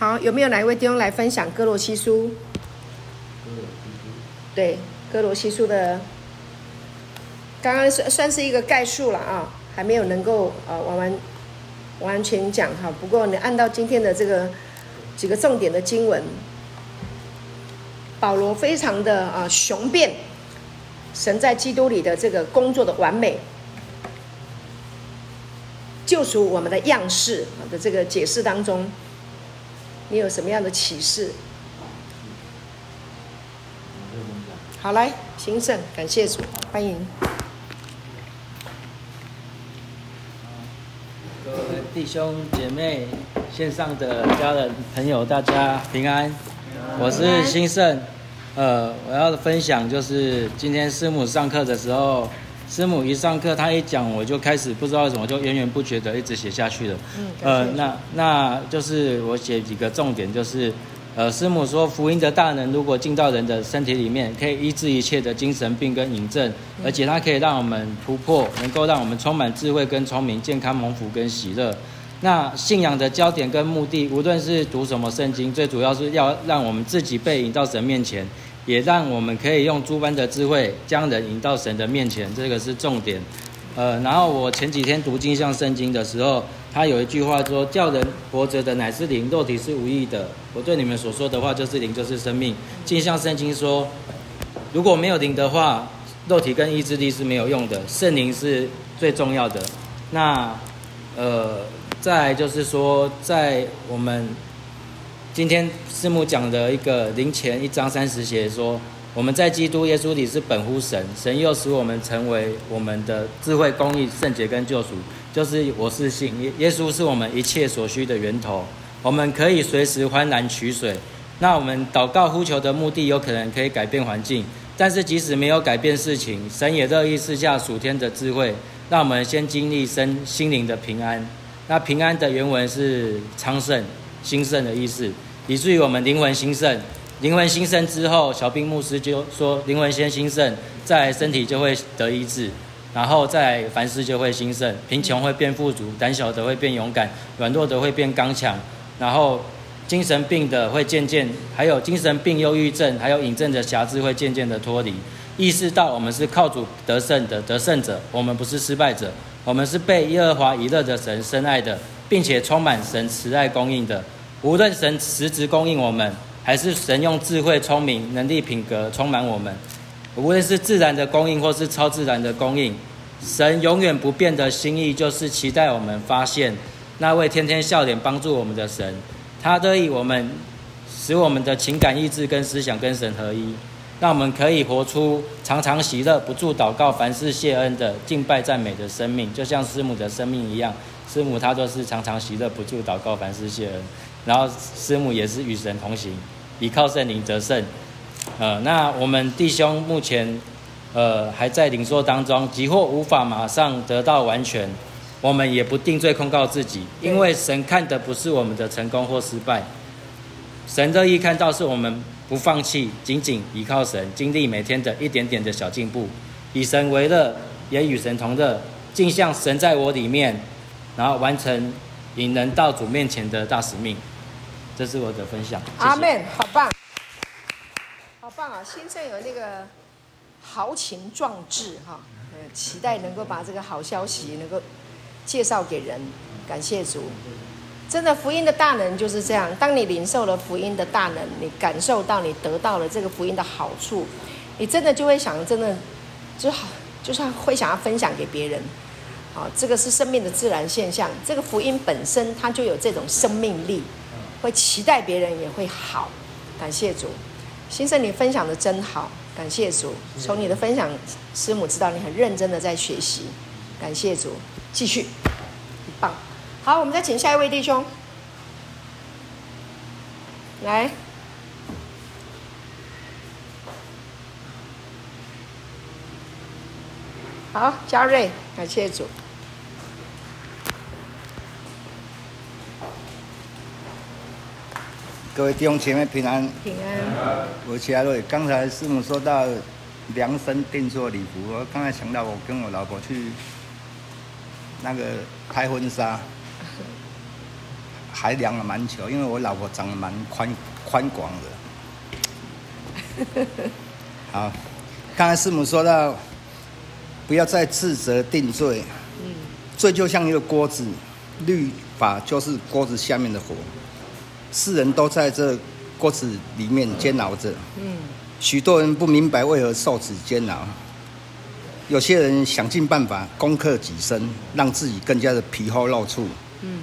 好，有没有哪一位弟兄来分享哥罗西书？对，哥罗西书的，刚刚算算是一个概述了啊，还没有能够呃完完完全讲哈。不过你按照今天的这个几个重点的经文，保罗非常的啊雄辩，神在基督里的这个工作的完美，救赎我们的样式的这个解释当中。你有什么样的启示？好，来，兴盛，感谢主，欢迎。各位弟兄姐妹、线上的家人朋友，大家平安。我是兴盛，呃，我要分享就是今天师母上课的时候。师母一上课，他一讲，我就开始不知道为什么就源源不绝的一直写下去了。嗯，呃，那那就是我写几个重点，就是，呃，师母说福音的大能如果进到人的身体里面，可以医治一切的精神病跟瘾症，而且它可以让我们突破，能够让我们充满智慧跟聪明，健康蒙福跟喜乐。那信仰的焦点跟目的，无论是读什么圣经，最主要是要让我们自己被引到神面前。也让我们可以用诸般的智慧将人引到神的面前，这个是重点。呃，然后我前几天读镜像圣经的时候，他有一句话说：“叫人活着的乃是灵，肉体是无益的。”我对你们所说的话就是灵，就是生命。镜像圣经说，如果没有灵的话，肉体跟意志力是没有用的，圣灵是最重要的。那呃，再就是说，在我们。今天师母讲的一个灵前一章三十节说，我们在基督耶稣里是本乎神，神又使我们成为我们的智慧、公义、圣洁跟救赎。就是我是信耶耶稣是我们一切所需的源头，我们可以随时欢然取水。那我们祷告呼求的目的有可能可以改变环境，但是即使没有改变事情，神也乐意赐下属天的智慧，让我们先经历身心灵的平安。那平安的原文是昌盛。兴盛的意思，以至于我们灵魂兴盛，灵魂兴盛之后，小兵牧师就说，灵魂先兴盛，再身体就会得医治，然后再凡事就会兴盛，贫穷会变富足，胆小的会变勇敢，软弱的会变刚强，然后精神病的会渐渐，还有精神病、忧郁症，还有瘾症的辖制会渐渐的脱离，意识到我们是靠主得胜的得胜者，我们不是失败者，我们是被耶和华以勒的神深爱的。并且充满神慈爱供应的，无论神实质供应我们，还是神用智慧、聪明、能力、品格充满我们，无论是自然的供应或是超自然的供应，神永远不变的心意就是期待我们发现那位天天笑脸帮助我们的神，他得以我们使我们的情感、意志跟思想跟神合一，让我们可以活出常常喜乐、不住祷告、凡事谢恩的敬拜赞美的生命，就像师母的生命一样。师母她都是常常喜乐不住祷告凡事谢恩，然后师母也是与神同行，依靠圣灵得胜。呃，那我们弟兄目前呃还在领受当中，即或无法马上得到完全，我们也不定罪控告自己，因为神看的不是我们的成功或失败，神乐意看到是我们不放弃，紧紧依靠神，经历每天的一点点的小进步，以神为乐，也与神同乐，尽像神在我里面。然后完成引人到主面前的大使命，这是我的分享。阿门，好棒，好棒啊！先生有那个豪情壮志哈，呃，期待能够把这个好消息能够介绍给人。感谢主，真的福音的大能就是这样。当你领受了福音的大能，你感受到你得到了这个福音的好处，你真的就会想，真的就好，就是会想要分享给别人。好，这个是生命的自然现象。这个福音本身它就有这种生命力，会期待别人也会好。感谢主，先生你分享的真好，感谢主。从你的分享，师母知道你很认真的在学习。感谢主，继续，很棒。好，我们再请下一位弟兄来。好，嘉瑞，感谢主。各位弟兄姐妹平安。平安。我嘉瑞，刚才师母说到量身定做礼服，我刚才想到我跟我老婆去那个拍婚纱，还量了蛮久，因为我老婆长得蛮宽宽广的。好，刚才师母说到，不要再自责定罪。嗯，罪就像一个锅子，律法就是锅子下面的火，世人都在这锅子里面煎熬着。嗯，许多人不明白为何受此煎熬。有些人想尽办法攻克己身，让自己更加的皮厚肉粗，嗯，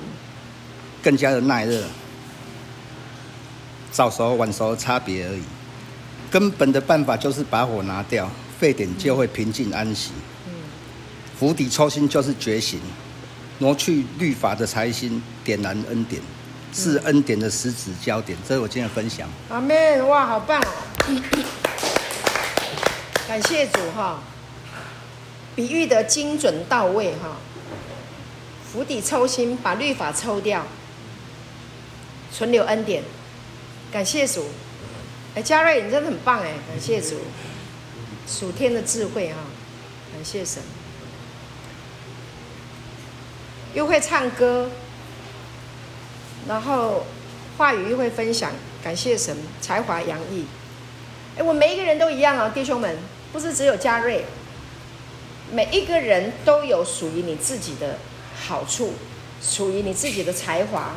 更加的耐热。早熟晚熟的差别而已，根本的办法就是把火拿掉，沸点就会平静安息。嗯，釜底抽薪就是觉醒，挪去律法的财星，点燃恩典，是恩典的实质焦点。这是我今天的分享。阿门！哇，好棒哦！感谢主哈。比喻的精准到位哈，釜底抽薪，把律法抽掉，存留恩典，感谢主。哎，嘉瑞，你真的很棒哎，感谢主，属天的智慧哈，感谢神，又会唱歌，然后话语又会分享，感谢神，才华洋溢。哎，我每一个人都一样啊，弟兄们，不是只有嘉瑞。每一个人都有属于你自己的好处，属于你自己的才华，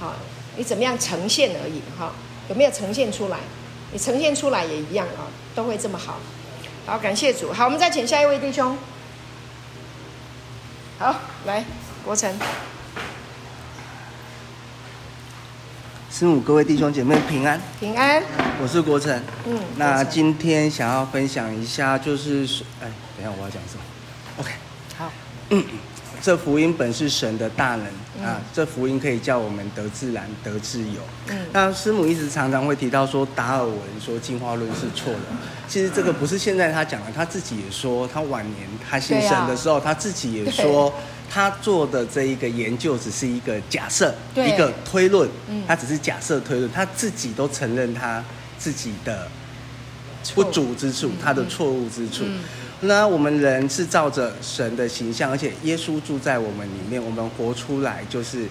好，你怎么样呈现而已，哈，有没有呈现出来？你呈现出来也一样啊，都会这么好。好，感谢主。好，我们再请下一位弟兄。好，来，国成。师母，各位弟兄姐妹平安。平安。我是国成。嗯。那今天想要分享一下，就是，哎，等一下我要讲什么？OK，好。嗯，这福音本是神的大能、嗯、啊，这福音可以叫我们得自然得自由。嗯，那师母一直常常会提到说，达尔文说进化论是错的。其实这个不是现在他讲的，他自己也说，他晚年他信神的时候，啊、他自己也说，他做的这一个研究只是一个假设，一个推论。嗯，他只是假设推论，他自己都承认他自己的不足之处，他的错误之处。那我们人是照着神的形象，而且耶稣住在我们里面，我们活出来就是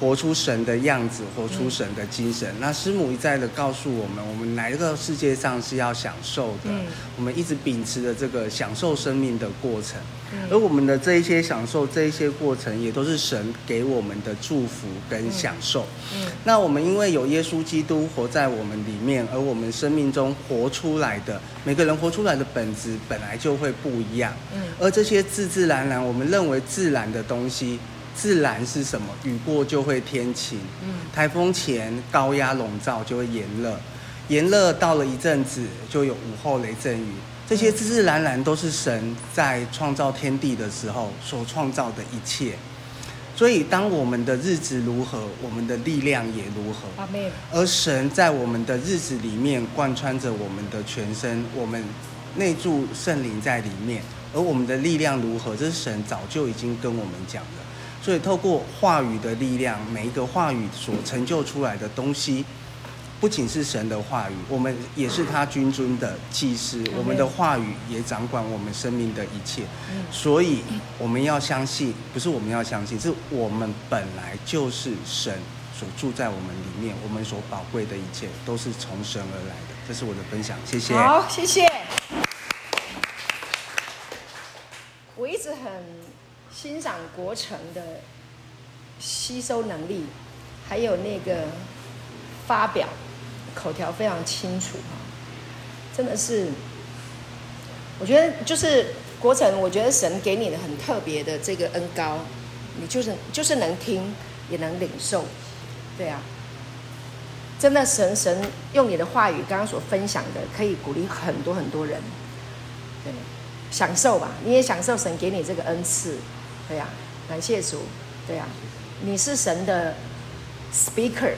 活出神的样子，活出神的精神。那师母一再的告诉我们，我们来到世界上是要享受的，我们一直秉持着这个享受生命的过程。而我们的这一些享受，这一些过程，也都是神给我们的祝福跟享受。嗯，那我们因为有耶稣基督活在我们里面，而我们生命中活出来的每个人活出来的本质本来就会不一样。嗯，而这些自自然然，我们认为自然的东西，自然是什么？雨过就会天晴。嗯，台风前高压笼罩就会炎热，炎热到了一阵子就有午后雷阵雨。这些自自然然都是神在创造天地的时候所创造的一切，所以当我们的日子如何，我们的力量也如何。而神在我们的日子里面贯穿着我们的全身，我们内住圣灵在里面，而我们的力量如何，这是神早就已经跟我们讲的。所以透过话语的力量，每一个话语所成就出来的东西。不仅是神的话语，我们也是他君尊的祭司。我们的话语也掌管我们生命的一切，所以我们要相信，不是我们要相信，是我们本来就是神所住在我们里面，我们所宝贵的一切都是从神而来的。这是我的分享，谢谢。好，谢谢。我一直很欣赏国成的吸收能力，还有那个发表。口条非常清楚哈，真的是，我觉得就是国成，我觉得神给你的很特别的这个恩膏，你就是就是能听也能领受，对啊，真的神神用你的话语刚刚所分享的，可以鼓励很多很多人，对，享受吧，你也享受神给你这个恩赐，对呀，感谢主，对呀，你是神的 speaker，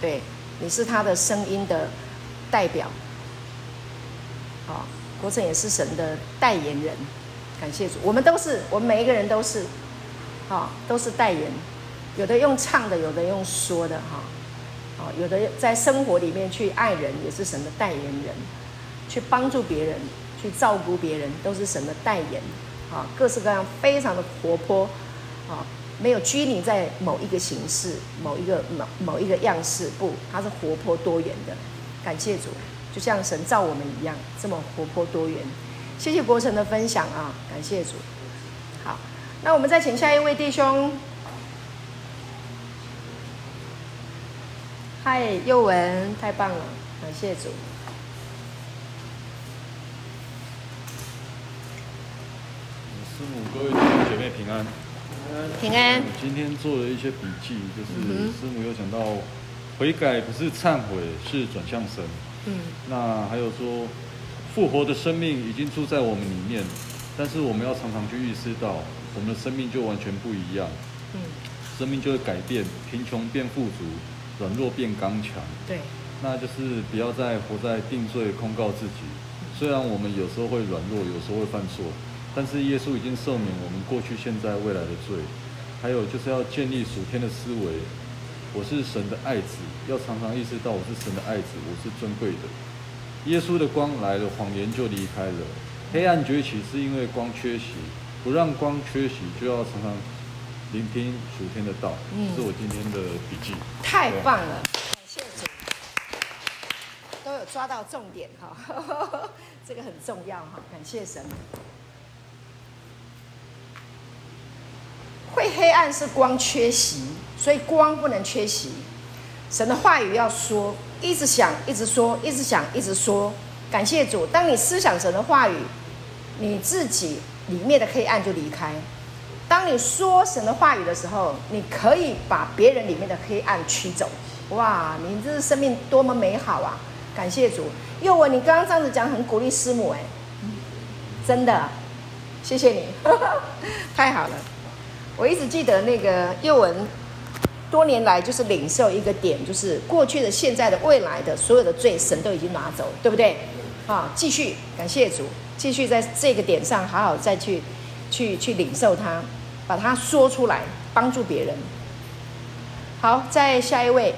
对。你是他的声音的代表，好，国成也是神的代言人，感谢主，我们都是，我们每一个人都是，好，都是代言，有的用唱的，有的用说的，哈，好，有的在生活里面去爱人，也是神的代言人，去帮助别人，去照顾别人，都是神的代言，啊，各式各样，非常的活泼，啊，没有拘泥在某一个形式、某一个某某一个样式，不，它是活泼多元的。感谢主，就像神造我们一样，这么活泼多元。谢谢国成的分享啊，感谢主。好，那我们再请下一位弟兄。嗨，佑文，太棒了，感谢主。师母，各位弟兄姐妹平安。平安。今天做了一些笔记，就是师母有讲到，悔改不是忏悔，是转向神。嗯。那还有说，复活的生命已经住在我们里面，但是我们要常常去意识到，我们的生命就完全不一样。嗯。生命就会改变，贫穷变富足，软弱变刚强。对。那就是不要再活在定罪控告自己。虽然我们有时候会软弱，有时候会犯错。但是耶稣已经赦免我们过去、现在、未来的罪，还有就是要建立属天的思维。我是神的爱子，要常常意识到我是神的爱子，我是尊贵的。耶稣的光来了，谎言就离开了。黑暗崛起是因为光缺席，不让光缺席，就要常常聆听属天的道。嗯，是我今天的笔记。太棒了，感谢主，都有抓到重点哈，这个很重要哈，感谢神。会黑暗是光缺席，所以光不能缺席。神的话语要说，一直想，一直说，一直想，一直说。感谢主，当你思想神的话语，你自己里面的黑暗就离开。当你说神的话语的时候，你可以把别人里面的黑暗驱走。哇，你这是生命多么美好啊！感谢主。佑文，你刚刚这样子讲，很鼓励师母哎，真的，谢谢你，太好了。我一直记得那个佑文，多年来就是领受一个点，就是过去的、现在的、未来的所有的罪，神都已经拿走，对不对？啊，继续感谢主，继续在这个点上好好再去、去、去领受它，把它说出来，帮助别人。好，再下一位，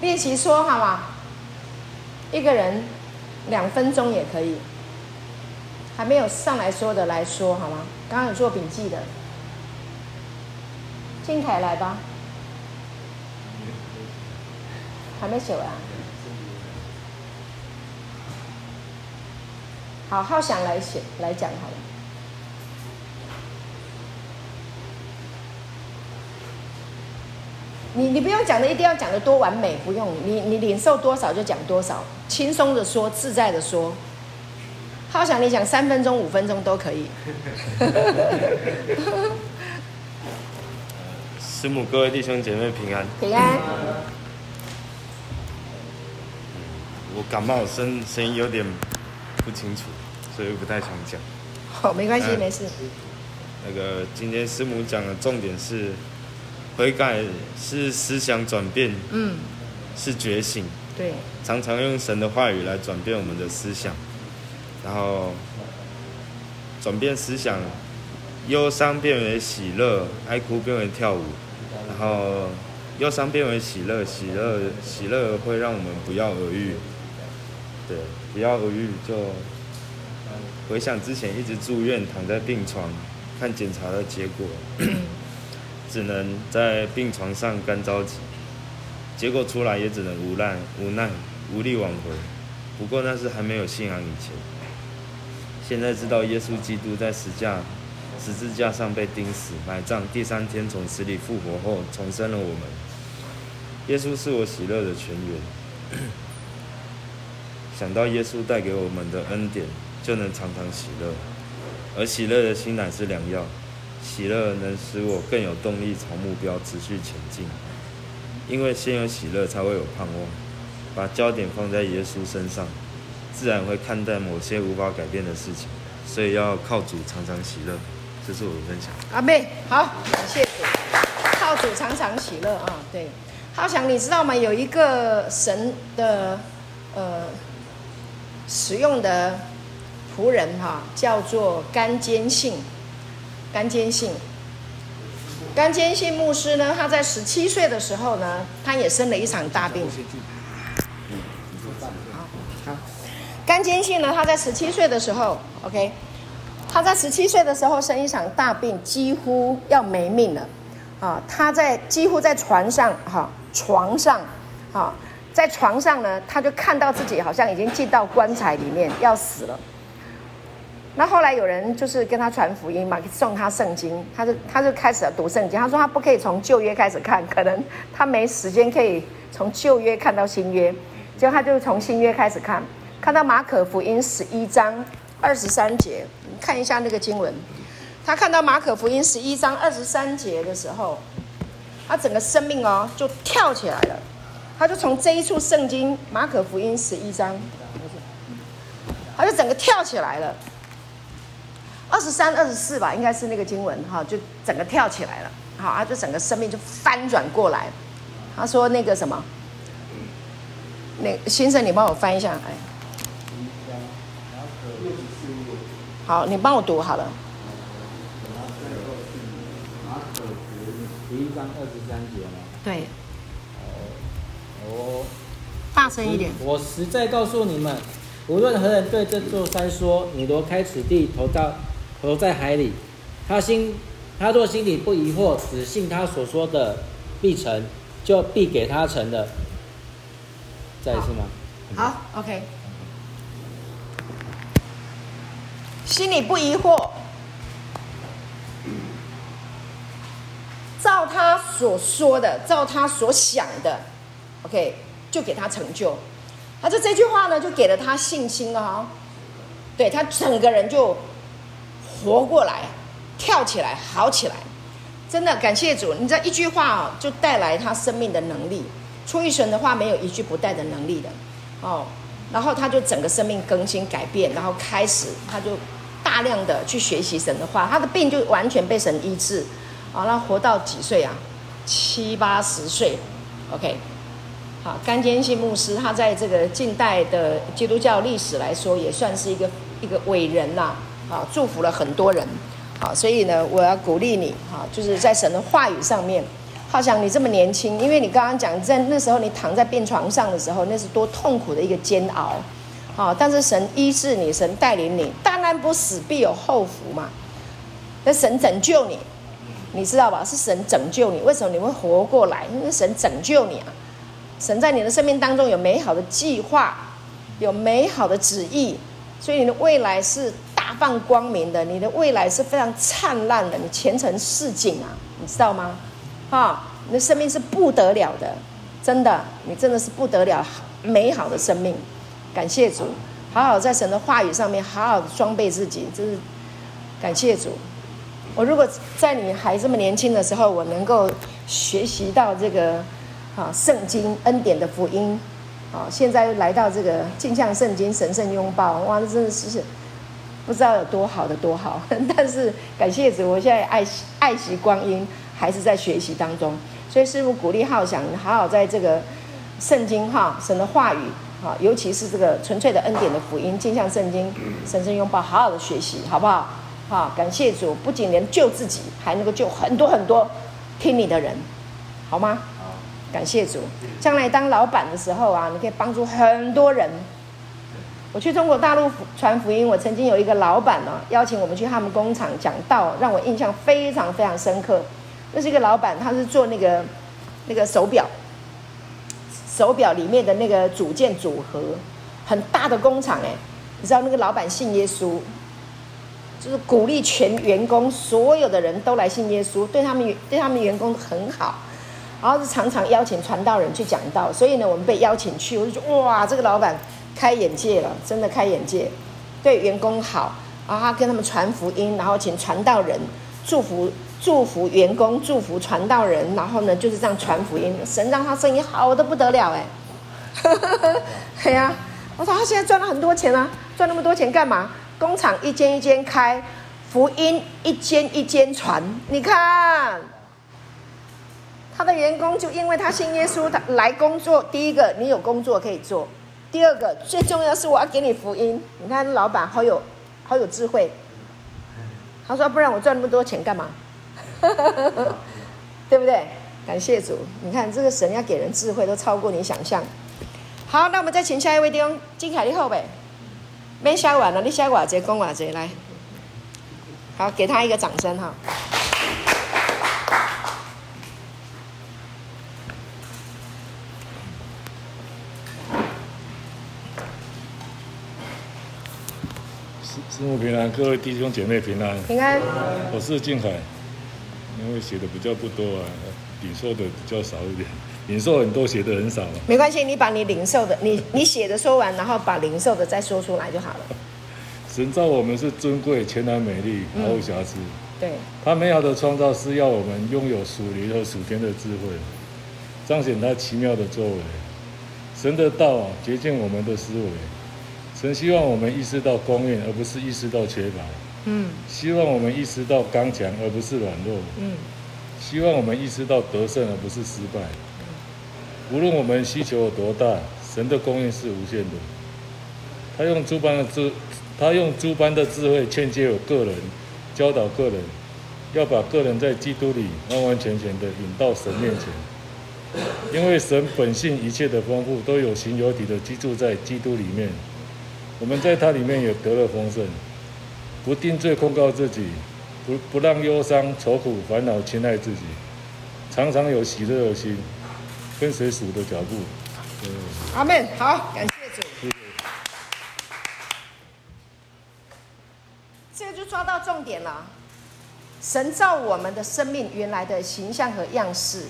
练习说好吗？一个人两分钟也可以。还没有上来说的来说好吗？刚刚有做笔记的，金凯来吧。还没写完。好，浩翔来写来讲好了。你你不用讲的一定要讲的多完美，不用你你领受多少就讲多少，轻松的说，自在的说。好想你讲三分钟、五分钟都可以。师母，各位弟兄姐妹平安。平安。我感冒，声声音有点不清楚，所以不太想讲。好，没关系，没事。那个今天师母讲的重点是悔改，是思想转变，嗯，是觉醒。对。常常用神的话语来转变我们的思想。然后转变思想，忧伤变为喜乐，哀哭变为跳舞。然后忧伤变为喜乐，喜乐喜乐会让我们不药而愈。对，不药而愈就回想之前一直住院躺在病床看检查的结果，只能在病床上干着急，结果出来也只能无奈无奈无力挽回。不过那是还没有信仰以前。现在知道耶稣基督在十架十字架上被钉死、埋葬，第三天从死里复活后重生了我们。耶稣是我喜乐的泉源。想到耶稣带给我们的恩典，就能常常喜乐。而喜乐的心乃是良药，喜乐能使我更有动力朝目标持续前进。因为先有喜乐，才会有盼望。把焦点放在耶稣身上。自然会看待某些无法改变的事情，所以要靠主常常喜乐。这是我的分享。阿妹，好，感谢主，靠主常常喜乐啊。对，浩翔，你知道吗？有一个神的呃使用的仆人哈、叫做甘坚信。甘坚信，甘坚信牧师呢，他在十七岁的时候呢，他也生了一场大病。甘坚信呢，他在十七岁的时候，OK，他在十七岁的时候生一场大病，几乎要没命了。啊，他在几乎在床上，哈，床上，哈，在床上呢，他就看到自己好像已经进到棺材里面要死了。那后来有人就是跟他传福音嘛，送他圣经，他就他就开始读圣经。他说他不可以从旧约开始看，可能他没时间可以从旧约看到新约，结果他就从新约开始看，看到马可福音十一章二十三节，你看一下那个经文。他看到马可福音十一章二十三节的时候，他整个生命哦就跳起来了，他就从这一处圣经马可福音十一章，他就整个跳起来了。二十三、二十四吧，应该是那个经文哈，就整个跳起来了，好啊，就整个生命就翻转过来。他说那个什么，那先生，你帮我翻一下，哎，好，你帮我读好了。十一章二十三节吗？对。哦。大声一点。我实在告诉你们，无论何人对这座山说：“你挪开此地，投到。”投在海里，他心，他若心里不疑惑，只信他所说的必成，就必给他成的。再一次吗？好，好，OK。心里不疑惑，照他所说的，照他所想的，OK，就给他成就。他就这句话呢，就给了他信心了、哦，对他整个人就。活过来，跳起来，好起来，真的感谢主！你这一句话哦，就带来他生命的能力。出一神的话，没有一句不带的能力的哦。然后他就整个生命更新改变，然后开始他就大量的去学习神的话，他的病就完全被神医治。好，那活到几岁啊？七八十岁。OK，好，甘坚信牧师，他在这个近代的基督教历史来说，也算是一个一个伟人呐。好，祝福了很多人，好，所以呢，我要鼓励你，哈，就是在神的话语上面，好像你这么年轻，因为你刚刚讲在那时候你躺在病床上的时候，那是多痛苦的一个煎熬，好，但是神医治你，神带领你，当然不死必有后福嘛，那神拯救你，你知道吧？是神拯救你，为什么你会活过来？因为神拯救你啊，神在你的生命当中有美好的计划，有美好的旨意，所以你的未来是。大放光明的，你的未来是非常灿烂的，你前程似锦啊，你知道吗？哈，你的生命是不得了的，真的，你真的是不得了，美好的生命。感谢主，好好在神的话语上面好好装备自己，就是感谢主。我如果在你还这么年轻的时候，我能够学习到这个啊圣经恩典的福音，啊，现在又来到这个镜像圣经神圣拥抱，哇，这真的是。不知道有多好的多好，但是感谢主，我现在爱惜爱惜光阴，还是在学习当中。所以师父鼓励浩翔，好好在这个圣经哈神的话语哈，尤其是这个纯粹的恩典的福音，镜像圣经深深拥抱，好好的学习，好不好？好，感谢主，不仅能救自己，还能够救很多很多听你的人，好吗？好，感谢主，将来当老板的时候啊，你可以帮助很多人。我去中国大陆传福音，我曾经有一个老板呢，邀请我们去他们工厂讲道，让我印象非常非常深刻。那是一个老板，他是做那个那个手表，手表里面的那个组件组合，很大的工厂哎。你知道那个老板信耶稣，就是鼓励全员工所有的人都来信耶稣，对他们对他们员工很好，然后是常常邀请传道人去讲道。所以呢，我们被邀请去，我就哇，这个老板。开眼界了，真的开眼界，对员工好，然后跟他们传福音，然后请传道人祝福祝福员工，祝福传道人，然后呢就是这样传福音，神让他生意好的不得了哎，对 呀，我说他现在赚了很多钱啊，赚那么多钱干嘛？工厂一间一间开，福音一间一间传，你看他的员工就因为他信耶稣，他来工作，第一个你有工作可以做。第二个最重要是我要给你福音，你看老板好有好有智慧，他说不然我赚那么多钱干嘛？对不对？感谢主，你看这个神要给人智慧都超过你想象。好，那我们再请下一位弟兄金凯你后呗，没下完了，你下寡节公寡节来，好，给他一个掌声哈。师母平安，各位弟兄姐妹平安。平安。我是静海，因为写的比较不多啊，领受的比较少一点。领受很多，写的很少。没关系，你把你零售的，你你写的说完，然后把零售的再说出来就好了。神造我们是尊贵、全然美丽、毫无瑕疵。嗯、对。他美好的创造是要我们拥有属灵和属天的智慧，彰显他奇妙的作为。神的道啊，洁净我们的思维。神希望我们意识到光明，而不是意识到缺乏。嗯。希望我们意识到刚强，而不是软弱。嗯。希望我们意识到得胜，而不是失败。无论我们需求有多大，神的供应是无限的。他用诸般的智。他用诸般的智慧劝诫我个人，教导个人，要把个人在基督里完完全全的引到神面前。因为神本性一切的丰富都有形有体的居住在基督里面，我们在他里面也得了丰盛。不定罪控告自己，不不让忧伤、愁苦、烦恼侵害自己，常常有喜乐的心，跟随主的脚步。阿门。好，感谢主。这个就抓到重点了，神造我们的生命原来的形象和样式，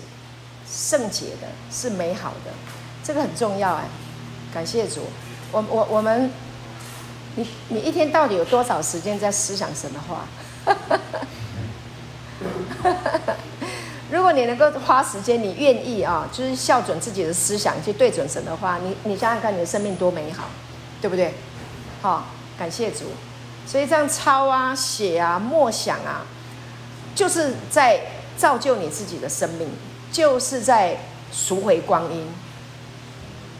圣洁的，是美好的，这个很重要哎。感谢主，我我我们，你你一天到底有多少时间在思想神的话？如果你能够花时间，你愿意啊，就是校准自己的思想去对准神的话，你你想想看，你的生命多美好，对不对？好，感谢主。所以这样抄啊、写啊、默想啊，就是在造就你自己的生命，就是在赎回光阴。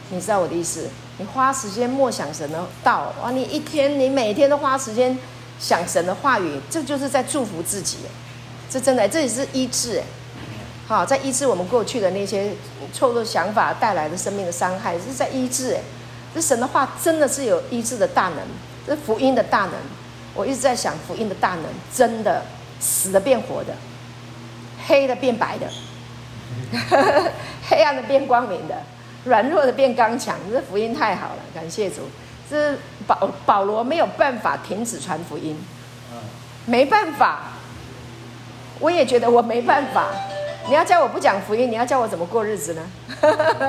你知道我的意思？你花时间默想神的道，哇！你一天，你每天都花时间想神的话语，这就是在祝福自己。这真的，这也是医治。好，在医治我们过去的那些错误的想法带来的生命的伤害，是在医治。这神的话真的是有医治的大能，这福音的大能。我一直在想福音的大能，真的死的变活的，黑的变白的，黑暗的变光明的，软弱的变刚强。这福音太好了，感谢主。这保保罗没有办法停止传福音，没办法。我也觉得我没办法。你要叫我不讲福音，你要叫我怎么过日子呢？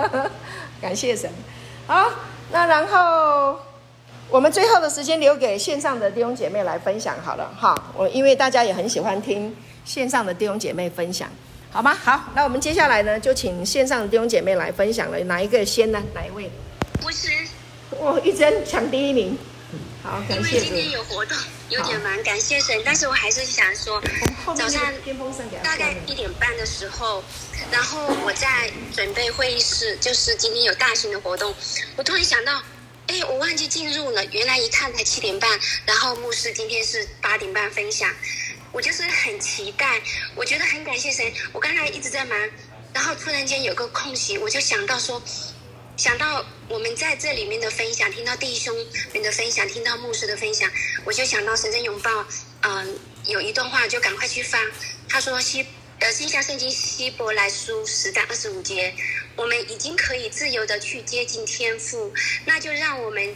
感谢神。好，那然后。我们最后的时间留给线上的弟兄姐妹来分享好了哈，我因为大家也很喜欢听线上的弟兄姐妹分享，好吗？好，那我们接下来呢，就请线上的弟兄姐妹来分享了，哪一个先呢？哪一位？不是，我一直抢第一名。好，感谢。因为今天有活动，有点忙，感谢神。但是我还是想说，早上大概一点半的时候，然后我在准备会议室，就是今天有大型的活动，我突然想到。哎，我忘记进入了。原来一看才七点半，然后牧师今天是八点半分享，我就是很期待。我觉得很感谢神。我刚才一直在忙，然后突然间有个空隙，我就想到说，想到我们在这里面的分享，听到弟兄们的分享，听到牧师的分享，我就想到神圣拥抱。嗯、有一段话就赶快去翻。他说希呃，新约圣经希伯来书十章二十五节。我们已经可以自由的去接近天父，那就让我们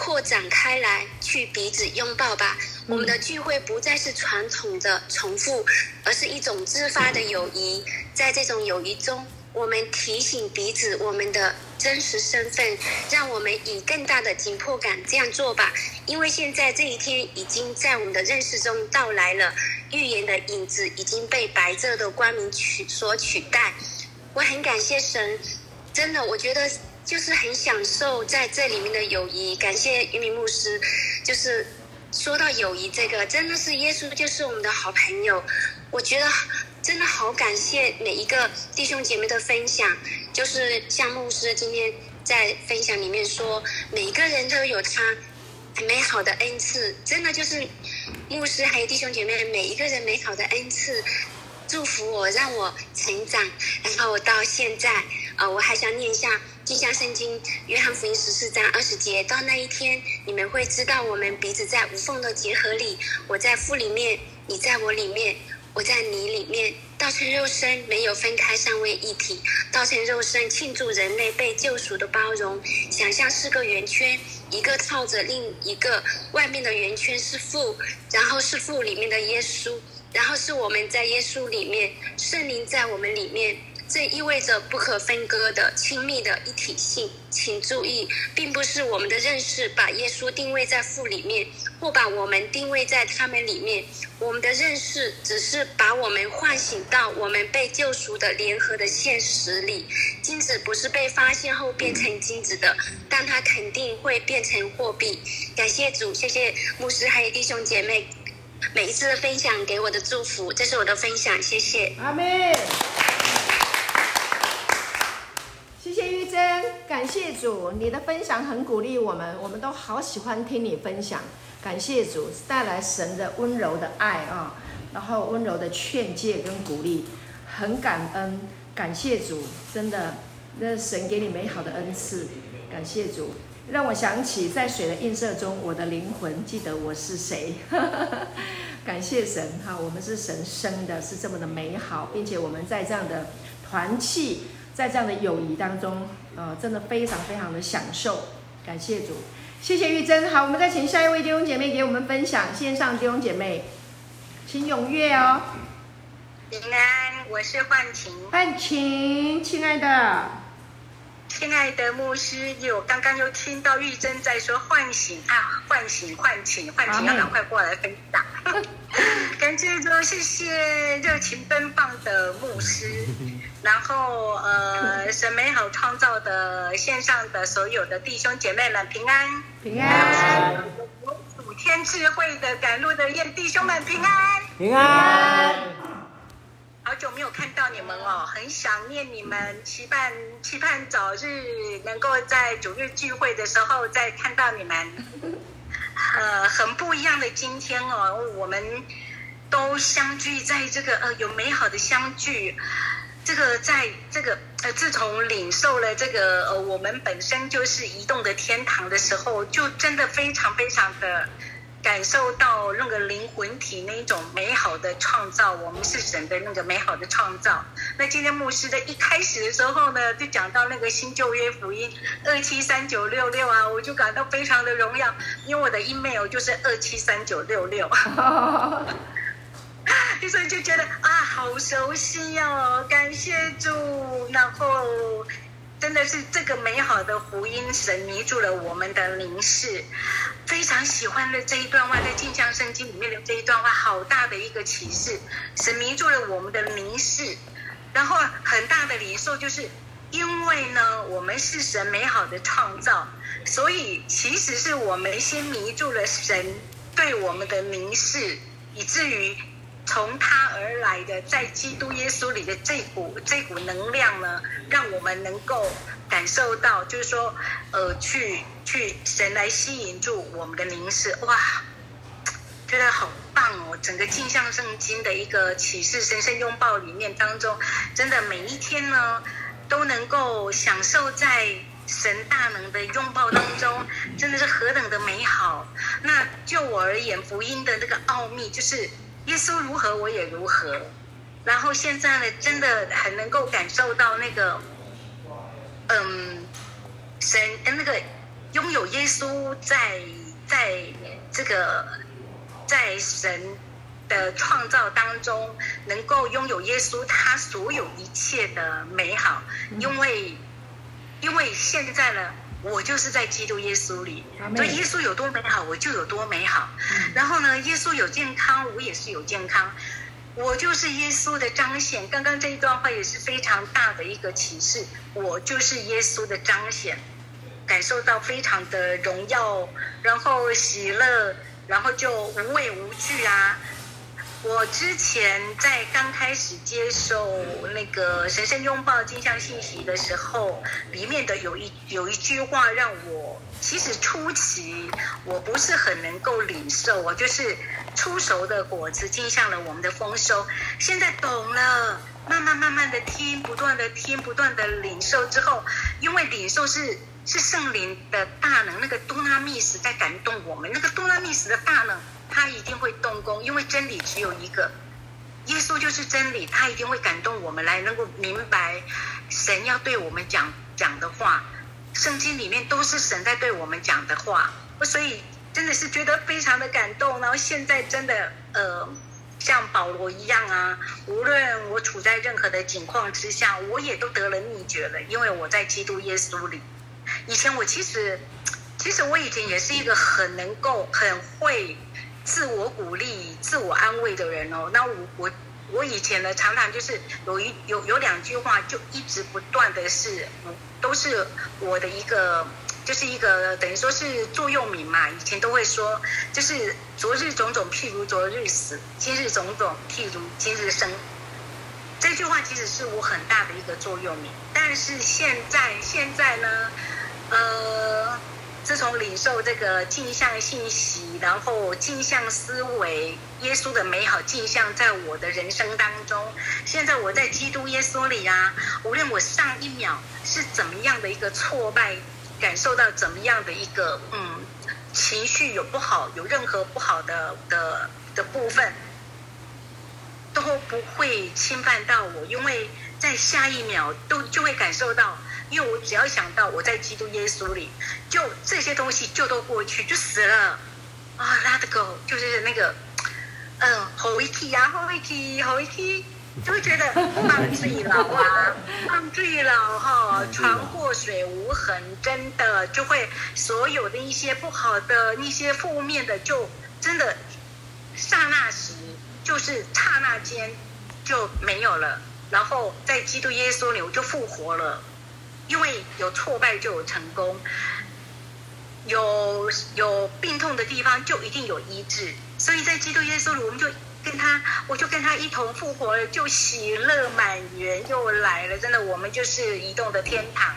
扩展开来，去彼此拥抱吧。我们的聚会不再是传统的重复，而是一种自发的友谊。在这种友谊中，我们提醒彼此我们的真实身份，让我们以更大的紧迫感这样做吧。因为现在这一天已经在我们的认识中到来了，预言的影子已经被白昼的光明取所取代。我很感谢神，真的，我觉得就是很享受在这里面的友谊。感谢于明牧师，就是说到友谊这个，真的是耶稣就是我们的好朋友。我觉得真的好感谢每一个弟兄姐妹的分享，就是像牧师今天在分享里面说，每个人都有他美好的恩赐，真的就是牧师还有弟兄姐妹每一个人美好的恩赐。祝福我，让我成长，然后到现在，呃，我还想念一下镜像圣经约翰福音十四章二十节，到那一天，你们会知道我们彼此在无缝的结合里，我在父里面，你在我里面，我在你里面，道成肉身，没有分开，尚为一体。道成肉身，庆祝人类被救赎的包容。想象四个圆圈，一个套着另一个，外面的圆圈是父，然后是父里面的耶稣，然后是我们在耶稣里面，圣灵在我们里面。这意味着不可分割的亲密的一体性。请注意，并不是我们的认识把耶稣定位在父里面，或把我们定位在他们里面。我们的认识只是把我们唤醒到我们被救赎的联合的现实里。金子不是被发现后变成金子的，但它肯定会变成货币。感谢主，谢谢牧师还有弟兄姐妹每一次的分享给我的祝福。这是我的分享，谢谢。阿门。感谢主，你的分享很鼓励我们，我们都好喜欢听你分享。感谢主带来神的温柔的爱啊，然后温柔的劝诫跟鼓励，很感恩。感谢主，真的，那神给你美好的恩赐。感谢主，让我想起在水的映射中，我的灵魂记得我是谁。感谢神哈，我们是神生的，是这么的美好，并且我们在这样的团契。在这样的友谊当中，呃，真的非常非常的享受，感谢主，谢谢玉珍。好，我们再请下一位弟兄姐妹给我们分享，线上弟兄姐妹，请踊跃哦。平安，我是幻晴。幻晴，亲爱的，亲爱的牧师，有刚刚又听到玉珍在说唤醒啊，唤醒，唤醒，唤醒，要赶快过来分享。感谢说，谢谢热情奔放的牧师，然后呃，神美好创造的线上的所有的弟兄姐妹们平安，平安，有主天智慧的赶路的燕弟兄们平安，平安，好久没有看到你们哦，很想念你们，期盼期盼早日能够在主日聚会的时候再看到你们。呃，很不一样的今天哦，我们都相聚在这个呃有美好的相聚，这个在这个呃自从领受了这个呃我们本身就是移动的天堂的时候，就真的非常非常的。感受到那个灵魂体那一种美好的创造，我们是神的那个美好的创造。那今天牧师的一开始的时候呢，就讲到那个新旧约福音二七三九六六啊，我就感到非常的荣耀，因为我的 email 就是二七三九六六，所以就觉得啊，好熟悉哦，感谢主，然后。真的是这个美好的福音，神迷住了我们的凝视，非常喜欢的这一段话，在镜像圣经里面的这一段话，好大的一个启示，神迷住了我们的凝视，然后很大的领受就是，因为呢，我们是神美好的创造，所以其实是我们先迷住了神对我们的凝视，以至于。从他而来的，在基督耶稣里的这股这股能量呢，让我们能够感受到，就是说，呃，去去神来吸引住我们的灵视，哇，觉得好棒哦！整个镜像圣经的一个启示，神圣拥抱里面当中，真的每一天呢，都能够享受在神大能的拥抱当中，真的是何等的美好。那就我而言，福音的那个奥秘就是。耶稣如何，我也如何。然后现在呢，真的很能够感受到那个，嗯，神那个拥有耶稣在在这个在神的创造当中，能够拥有耶稣他所有一切的美好，因为因为现在呢。我就是在基督耶稣里，所以耶稣有多美好，我就有多美好。然后呢，耶稣有健康，我也是有健康。我就是耶稣的彰显。刚刚这一段话也是非常大的一个启示。我就是耶稣的彰显，感受到非常的荣耀，然后喜乐，然后就无畏无惧啊。我之前在刚开始接受那个神圣拥抱镜像信息的时候，里面的有一有一句话让我其实初期我不是很能够领受，我就是初熟的果子镜像了我们的丰收。现在懂了，慢慢慢慢的听，不断的听，不断的领受之后，因为领受是是圣灵的大能，那个多拉密斯在感动我们，那个多拉密斯的大能，他一定会动工，因为真理只有一个，耶稣就是真理，他一定会感动我们来能够明白神要对我们讲讲的话，圣经里面都是神在对我们讲的话，所以真的是觉得非常的感动，然后现在真的呃。像保罗一样啊，无论我处在任何的境况之下，我也都得了秘诀了，因为我在基督耶稣里。以前我其实，其实我以前也是一个很能够、很会自我鼓励、自我安慰的人哦。那我我我以前呢，常常就是有一有有两句话，就一直不断的是，都是我的一个。就是一个等于说是座右铭嘛，以前都会说，就是昨日种种譬如昨日死，今日种种譬如今日生。这句话其实是我很大的一个座右铭。但是现在现在呢，呃，自从领受这个镜像信息，然后镜像思维，耶稣的美好镜像在我的人生当中，现在我在基督耶稣里啊，无论我上一秒是怎么样的一个挫败。感受到怎么样的一个嗯情绪有不好，有任何不好的的的部分，都不会侵犯到我，因为在下一秒都就会感受到，因为我只要想到我在基督耶稣里，就这些东西就都过去，就死了啊，let go，就是那个嗯，吼一气呀，好一气，吼一气。就会觉得 放最牢啊，放最牢哈，船过水无痕，真的就会所有的一些不好的、一些负面的，就真的刹那时就是刹那间就没有了。然后在基督耶稣里，我就复活了，因为有挫败就有成功，有有病痛的地方就一定有医治，所以在基督耶稣里，我们就。跟他，我就跟他一同复活了，就喜乐满园又来了。真的，我们就是移动的天堂，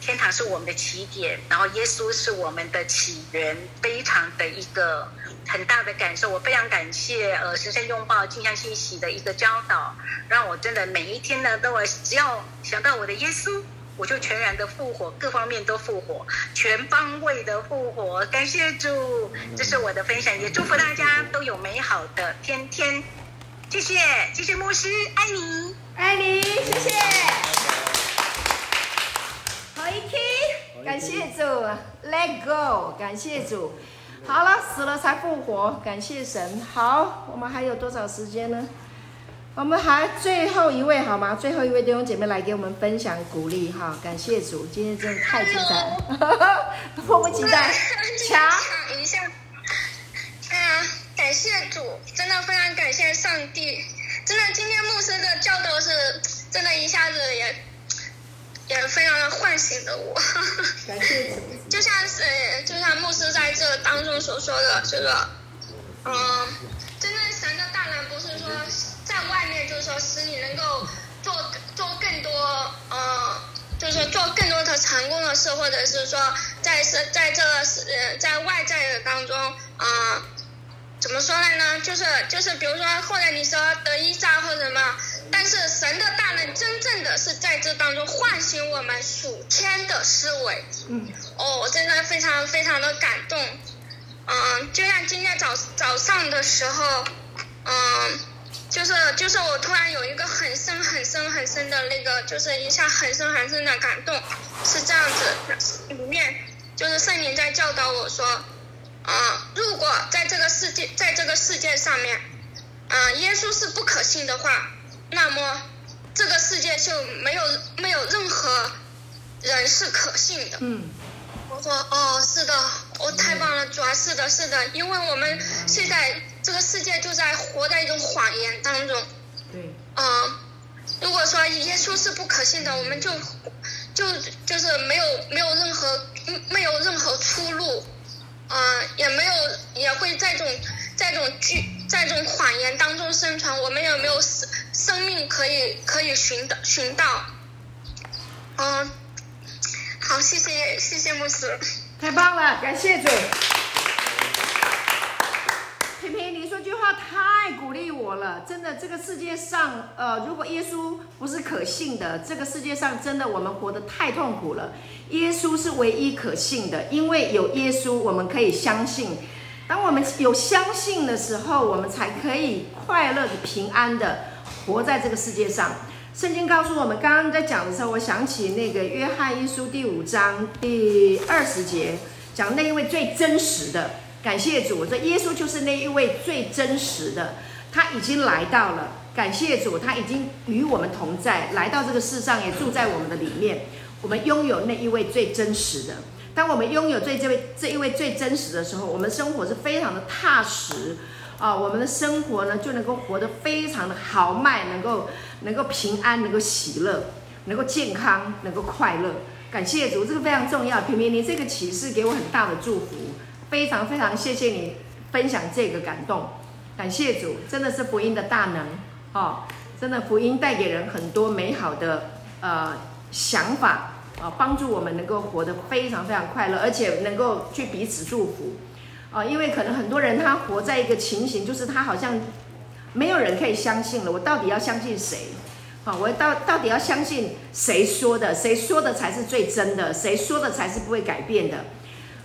天堂是我们的起点，然后耶稣是我们的起源，非常的一个很大的感受。我非常感谢呃神圣拥抱镜像信息的一个教导，让我真的每一天呢，都我只要想到我的耶稣。我就全然的复活，各方面都复活，全方位的复活。感谢主，这是我的分享，也祝福大家都有美好的天天。谢谢，谢谢牧师，爱你，爱你，谢谢。好一听，感谢主，Let go，感谢主。好了，死了才复活，感谢神。好，我们还有多少时间呢？我们还最后一位好吗？最后一位弟兄姐妹来给我们分享鼓励哈，感谢主，今天真的太精彩了，迫不及待，抢一下。啊，感谢主，真的非常感谢上帝，真的今天牧师的教导是真的，一下子也也非常的唤醒了我。感谢主，就像是就像牧师在这当中所说的，这个，嗯，在外面就是说，使你能够做做更多，呃，就是说做更多的成功的事，或者是说在是在这个是呃在外在的当中，啊、呃，怎么说来呢？就是就是比如说，或者你说得医治或者什么，但是神的大能真正的是在这当中唤醒我们属天的思维。嗯。哦，我真的非常非常的感动。嗯、呃，就像今天早早上的时候，嗯、呃。就是就是我突然有一个很深很深很深的那个，就是一下很深很深的感动，是这样子，里面就是圣灵在教导我说，啊、呃，如果在这个世界在这个世界上面，啊、呃，耶稣是不可信的话，那么这个世界就没有没有任何人是可信的。嗯。我说哦，是的，我、哦、太棒了，主啊，是的，是的，因为我们现在这个世界就在活在一种谎言当中。对。嗯、呃，如果说耶稣是不可信的，我们就就就是没有没有任何没有任何出路，嗯、呃，也没有也会在这种在这种剧在这种谎言当中生存，我们也没有生生命可以可以寻的寻到，嗯、呃。好，谢谢谢谢牧师，太棒了，感谢主。你说句话太鼓励我了，真的，这个世界上，呃，如果耶稣不是可信的，这个世界上真的我们活得太痛苦了。耶稣是唯一可信的，因为有耶稣，我们可以相信。当我们有相信的时候，我们才可以快乐的、平安的活在这个世界上。圣经告诉我们，刚刚在讲的时候，我想起那个约翰一书第五章第二十节，讲那一位最真实的。感谢主，这耶稣就是那一位最真实的，他已经来到了。感谢主，他已经与我们同在，来到这个世上，也住在我们的里面。我们拥有那一位最真实的。当我们拥有最这位这一位最真实的时候，我们生活是非常的踏实啊，我们的生活呢就能够活得非常的豪迈，能够能够平安，能够喜乐，能够健康，能够快乐。感谢主，这个非常重要。平平，你这个启示给我很大的祝福。非常非常谢谢你分享这个感动，感谢主，真的是福音的大能哦，真的福音带给人很多美好的呃想法啊、帮助我们能够活得非常非常快乐，而且能够去彼此祝福啊、因为可能很多人他活在一个情形，就是他好像没有人可以相信了，我到底要相信谁？啊、我到到底要相信谁说的？谁说的才是最真的？谁说的才是不会改变的？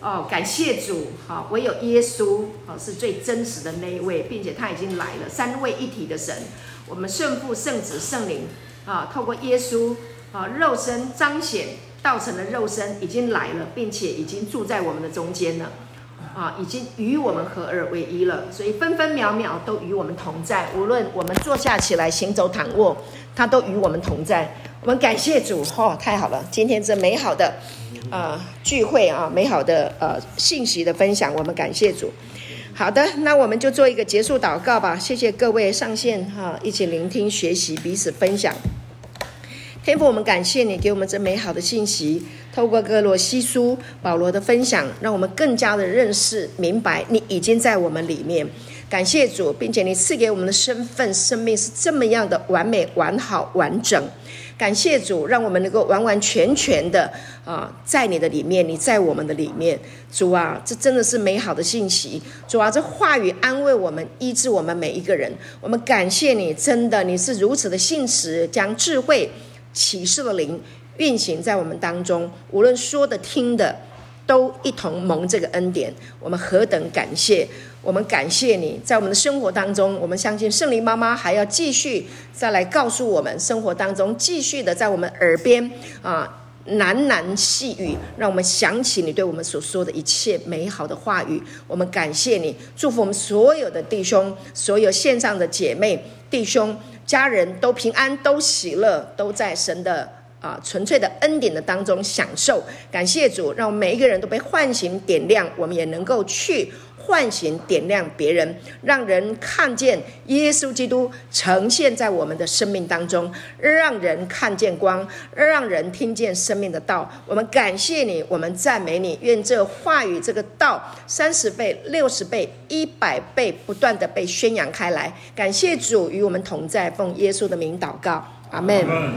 哦，感谢主，好，唯有耶稣，哦，是最真实的那一位，并且他已经来了，三位一体的神，我们圣父、圣子、圣灵，啊，透过耶稣，啊，肉身彰显，道成的肉身，已经来了，并且已经住在我们的中间了，啊，已经与我们合而为一了，所以分分秒秒都与我们同在，无论我们坐下起来、行走躺卧，他都与我们同在。我们感谢主，哦，太好了，今天这美好的。呃，聚会啊，美好的呃信息的分享，我们感谢主。好的，那我们就做一个结束祷告吧。谢谢各位上线哈、一起聆听、学习、彼此分享。天父，我们感谢你给我们这美好的信息，透过歌罗西书保罗的分享，让我们更加的认识、明白你已经在我们里面。感谢主，并且你赐给我们的身份、生命是这么样的完美、完好、完整。感谢主，让我们能够完完全全的啊，在你的里面，你在我们的里面。主啊，这真的是美好的信息。主啊，这话语安慰我们，医治我们每一个人。我们感谢你，真的你是如此的信实，将智慧启示的灵运行在我们当中，无论说的听的，都一同蒙这个恩典。我们何等感谢！我们感谢你，在我们的生活当中，我们相信圣灵妈妈还要继续再来告诉我们，生活当中继续的在我们耳边啊喃喃细语，让我们想起你对我们所说的一切美好的话语。我们感谢你，祝福我们所有的弟兄，所有线上的姐妹、弟兄、家人都平安，都喜乐，都在神的啊纯粹的恩典的当中享受。感谢主，让每一个人都被唤醒、点亮，我们也能够去。唤醒、点亮别人，让人看见耶稣基督呈现在我们的生命当中，让人看见光，让人听见生命的道。我们感谢你，我们赞美你。愿这话语、这个道，三十倍、六十倍、一百倍，不断地被宣扬开来。感谢主与我们同在，奉耶稣的名祷告，阿门。